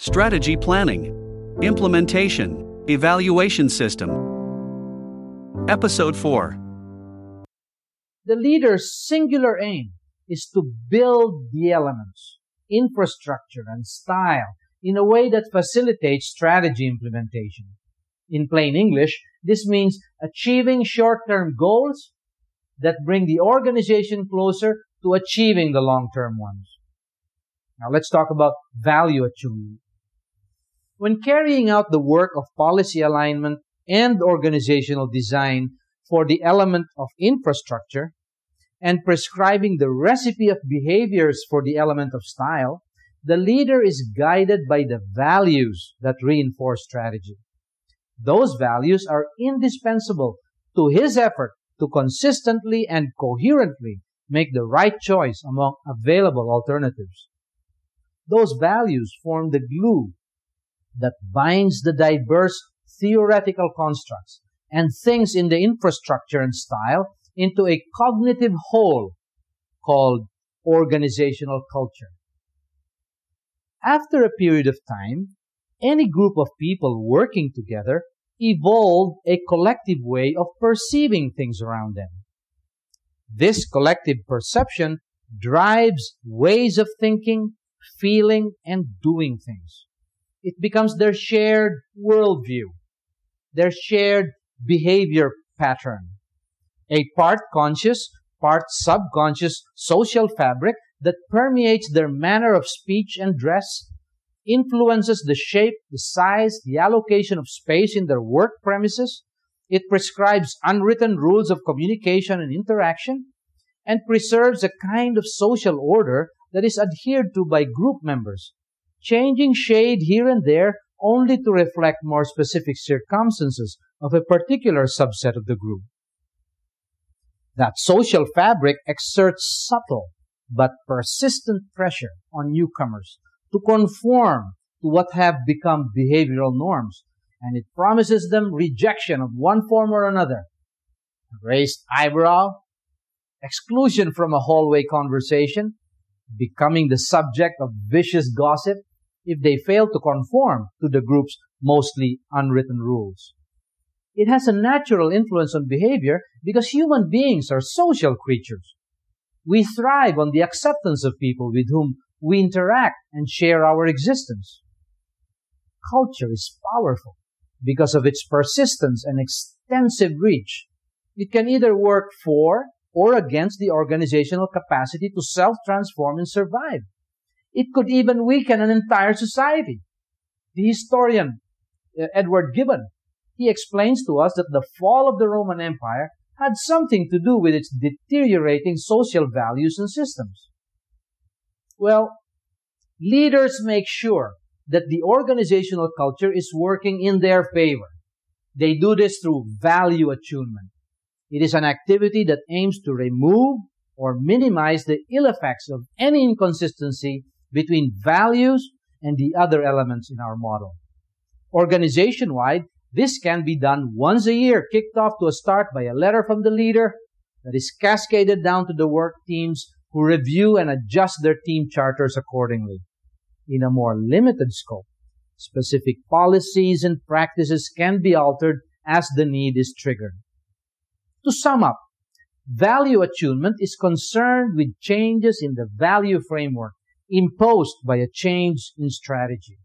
strategy planning, implementation, evaluation system. Episode 4 The leader's singular aim is to build the elements, infrastructure, and style in a way that facilitates strategy implementation. In plain English, this means achieving short-term goals that bring the organization closer to achieving the long-term ones. Now let's talk about value attunement. When carrying out the work of policy alignment and organizational design for the element of infrastructure and prescribing the recipe of behaviors for the element of style, the leader is guided by the values that reinforce strategy. Those values are indispensable to his effort to consistently and coherently make the right choice among available alternatives. Those values form the glue that binds the diverse theoretical constructs and things in the infrastructure and style into a cognitive whole called organizational culture. After a period of time, any group of people working together evolved a collective way of perceiving things around them. This collective perception drives ways of thinking, feeling, and doing things. It becomes their shared worldview, their shared behavior pattern, a part conscious, part subconscious social fabric that permeates their manner of speech and dress, influences the shape, the size, the allocation of space in their work premises. It prescribes unwritten rules of communication and interaction and preserves a kind of social order that is adhered to by group members, changing shade here and there only to reflect more specific circumstances of a particular subset of the group. That social fabric exerts subtle but persistent pressure on newcomers to conform to what have become behavioral norms, and it promises them rejection of one form or another. Raised eyebrow, exclusion from a hallway conversation, becoming the subject of vicious gossip if they fail to conform to the group's mostly unwritten rules. It has a natural influence on behavior because human beings are social creatures. We thrive on the acceptance of people with whom we interact and share our existence. Culture is powerful because of its persistence and extensive reach. It can either work for or against the organizational capacity to self-transform and survive. It could even weaken an entire society. The historian uh, Edward Gibbon, he explains to us that the fall of the Roman Empire had something to do with its deteriorating social values and systems. Well, leaders make sure that the organizational culture is working in their favor. They do this through value attunement. It is an activity that aims to remove or minimize the ill effects of any inconsistency between values and the other elements in our model. Organization wide, this can be done once a year, kicked off to a start by a letter from the leader that is cascaded down to the work teams who review and adjust their team charters accordingly. In a more limited scope, specific policies and practices can be altered as the need is triggered. To sum up, value attunement is concerned with changes in the value framework imposed by a change in strategy.